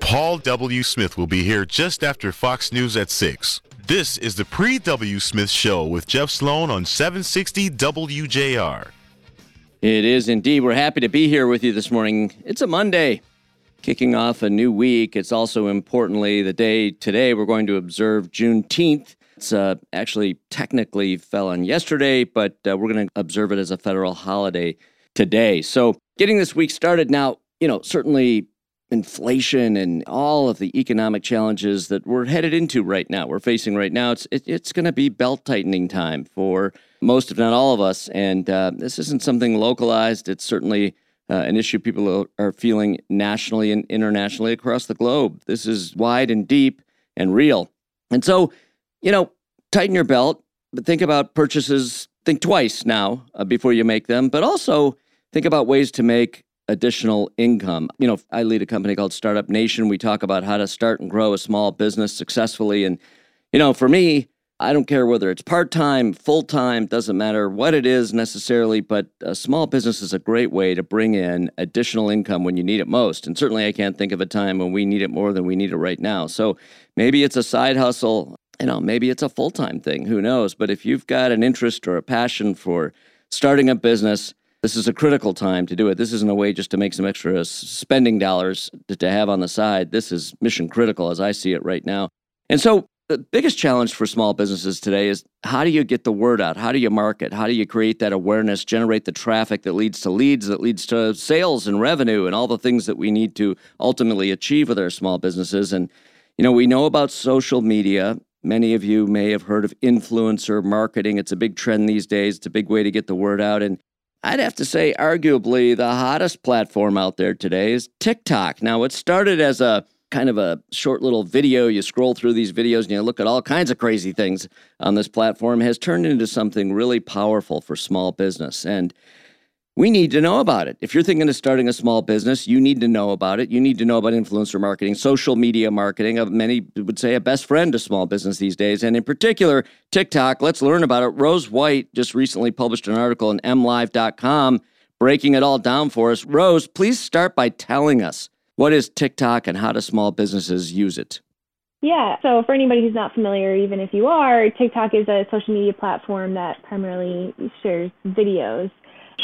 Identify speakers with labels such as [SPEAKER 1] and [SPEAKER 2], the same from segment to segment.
[SPEAKER 1] Paul W. Smith will be here just after Fox News at 6. This is the Pre W. Smith Show with Jeff Sloan on 760 WJR.
[SPEAKER 2] It is indeed. We're happy to be here with you this morning. It's a Monday, kicking off a new week. It's also importantly the day today we're going to observe Juneteenth. It's uh, actually technically fell on yesterday, but uh, we're going to observe it as a federal holiday today. So, getting this week started now, you know, certainly inflation and all of the economic challenges that we're headed into right now, we're facing right now, it's it, it's going to be belt tightening time for most, if not all of us. And uh, this isn't something localized. It's certainly uh, an issue people are feeling nationally and internationally across the globe. This is wide and deep and real. And so, you know, tighten your belt, but think about purchases. Think twice now uh, before you make them, but also think about ways to make additional income. You know, I lead a company called Startup Nation. We talk about how to start and grow a small business successfully. And, you know, for me, I don't care whether it's part time, full time, doesn't matter what it is necessarily, but a small business is a great way to bring in additional income when you need it most. And certainly I can't think of a time when we need it more than we need it right now. So maybe it's a side hustle, you know, maybe it's a full time thing, who knows? But if you've got an interest or a passion for starting a business, this is a critical time to do it. This isn't a way just to make some extra spending dollars to, have on the side. This is mission critical as I see it right now. And so the biggest challenge for small businesses today is how do you get the word out? How do you market? How do you create that awareness, generate the traffic that leads to leads, that leads to sales and revenue and all the things that we need to ultimately achieve with our small businesses? And, you know, we know about social media. Many of you may have heard of influencer marketing. It's a big trend these days. It's a big way to get the word out. And I'd have to say, arguably, the hottest platform out there today is TikTok. Now, it started as a kind of a short little video. You scroll through these videos and you look at all kinds of crazy things on this platform, has turned into something really powerful for small business. And we need to know about it. If you're thinking of starting a small business, you need to know about it. You need to know about influencer marketing, social media marketing. Uh, many would say a best friend to small business these days, and in particular, TikTok. Let's learn about it. Rose White just recently published an article in mlive.com breaking it all down for us. Rose, please start by telling us what is TikTok and how do small businesses use it?
[SPEAKER 3] Yeah, so for anybody who's not familiar, even if you are, TikTok is a social media platform that primarily shares videos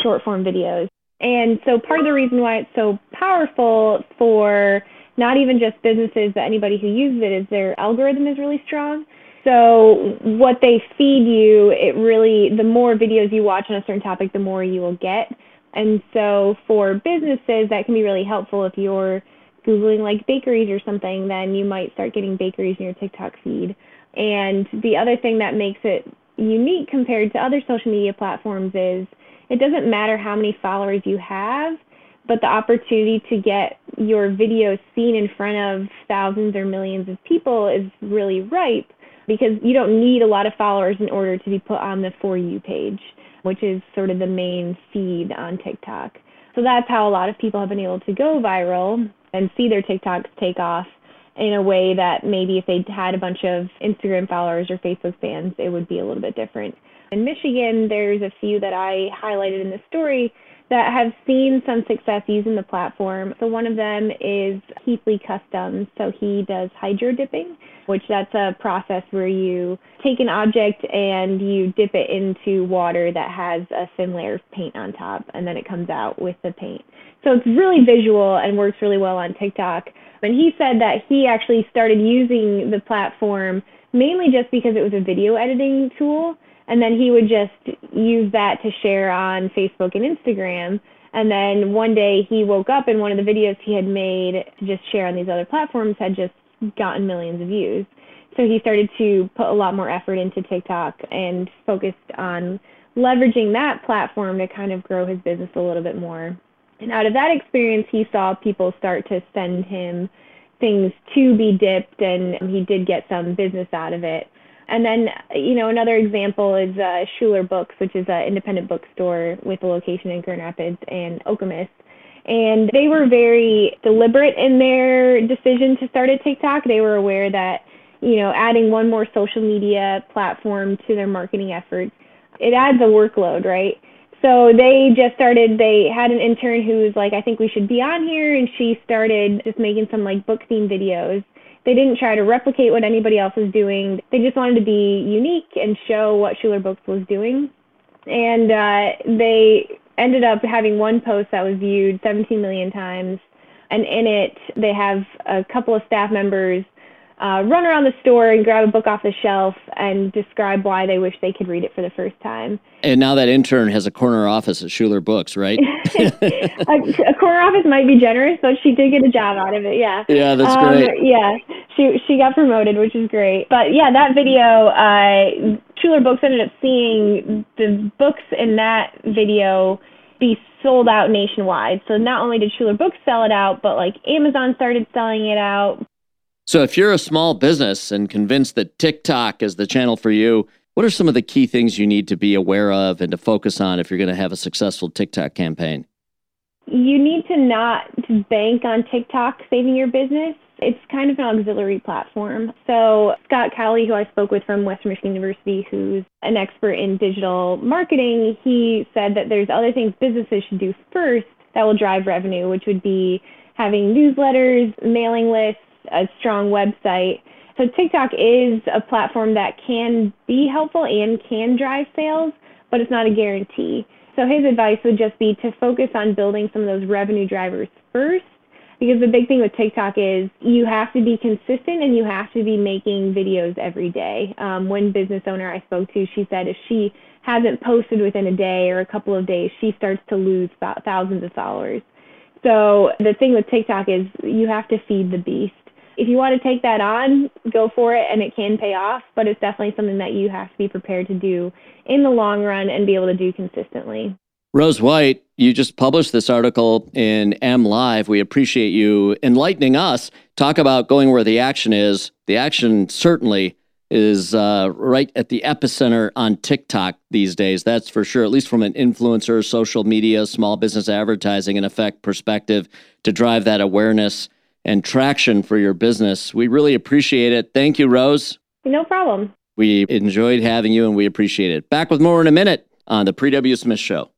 [SPEAKER 3] short form videos. And so part of the reason why it's so powerful for not even just businesses, but anybody who uses it is their algorithm is really strong. So what they feed you, it really the more videos you watch on a certain topic, the more you will get. And so for businesses, that can be really helpful if you're googling like bakeries or something, then you might start getting bakeries in your TikTok feed. And the other thing that makes it unique compared to other social media platforms is it doesn't matter how many followers you have, but the opportunity to get your video seen in front of thousands or millions of people is really ripe because you don't need a lot of followers in order to be put on the For You page, which is sort of the main feed on TikTok. So that's how a lot of people have been able to go viral and see their TikToks take off in a way that maybe if they had a bunch of Instagram followers or Facebook fans, it would be a little bit different. In Michigan, there's a few that I highlighted in the story that have seen some success using the platform. So one of them is Heatley Customs. So he does hydro dipping, which that's a process where you take an object and you dip it into water that has a thin layer of paint on top, and then it comes out with the paint. So it's really visual and works really well on TikTok. And he said that he actually started using the platform mainly just because it was a video editing tool and then he would just use that to share on Facebook and Instagram. And then one day he woke up and one of the videos he had made to just share on these other platforms had just gotten millions of views. So he started to put a lot more effort into TikTok and focused on leveraging that platform to kind of grow his business a little bit more. And out of that experience, he saw people start to send him things to be dipped, and he did get some business out of it. And then, you know, another example is uh, Schuler Books, which is an independent bookstore with a location in Grand Rapids and Okemos. And they were very deliberate in their decision to start a TikTok. They were aware that, you know, adding one more social media platform to their marketing efforts, it adds a workload, right? So they just started, they had an intern who was like, I think we should be on here. And she started just making some like book theme videos. They didn't try to replicate what anybody else was doing. They just wanted to be unique and show what Schuler Books was doing. And uh, they ended up having one post that was viewed 17 million times. And in it, they have a couple of staff members uh, run around the store and grab a book off the shelf and describe why they wish they could read it for the first time.
[SPEAKER 2] And now that intern has a corner office at Schuler Books, right?
[SPEAKER 3] a, a, corner office might be generous, but she did get a job out of it. Yeah.
[SPEAKER 2] Yeah, that's um, great.
[SPEAKER 3] Yeah, she she got promoted, which is great. But yeah, that video, uh, Schuler Books ended up seeing the books in that video be sold out nationwide. So not only did Schuler Books sell it out, but like Amazon started selling it out.
[SPEAKER 2] So if you're a small business and convinced that TikTok is the channel for you, what are some of the key things you need to be aware of and to focus on if you're going to have a successful TikTok campaign?
[SPEAKER 3] You need to not bank on TikTok saving your business. It's kind of an auxiliary platform. So, Scott Cowley, who I spoke with from Western Michigan University, who's an expert in digital marketing, he said that there's other things businesses should do first that will drive revenue, which would be having newsletters, mailing lists, a strong website. So TikTok is a platform that can be helpful and can drive sales, but it's not a guarantee. So his advice would just be to focus on building some of those revenue drivers first. Because the big thing with TikTok is you have to be consistent and you have to be making videos every day. Um, one business owner I spoke to, she said if she hasn't posted within a day or a couple of days, she starts to lose thousands of followers. So the thing with TikTok is you have to feed the beast if you want to take that on, go for it and it can pay off, but it's definitely something that you have to be prepared to do in the long run and be able to do consistently.
[SPEAKER 2] Rose White, you just published this article in M Live. We appreciate you enlightening us. Talk about going where the action is. The action certainly is uh, right at the epicenter on TikTok these days. That's for sure, at least from an influencer, social media, small business advertising, and effect perspective to drive that awareness and traction for your business. We really appreciate it. Thank you, Rose.
[SPEAKER 3] No problem.
[SPEAKER 2] We enjoyed having you and we appreciate it. Back with more in a minute on the Pre W. Smith Show.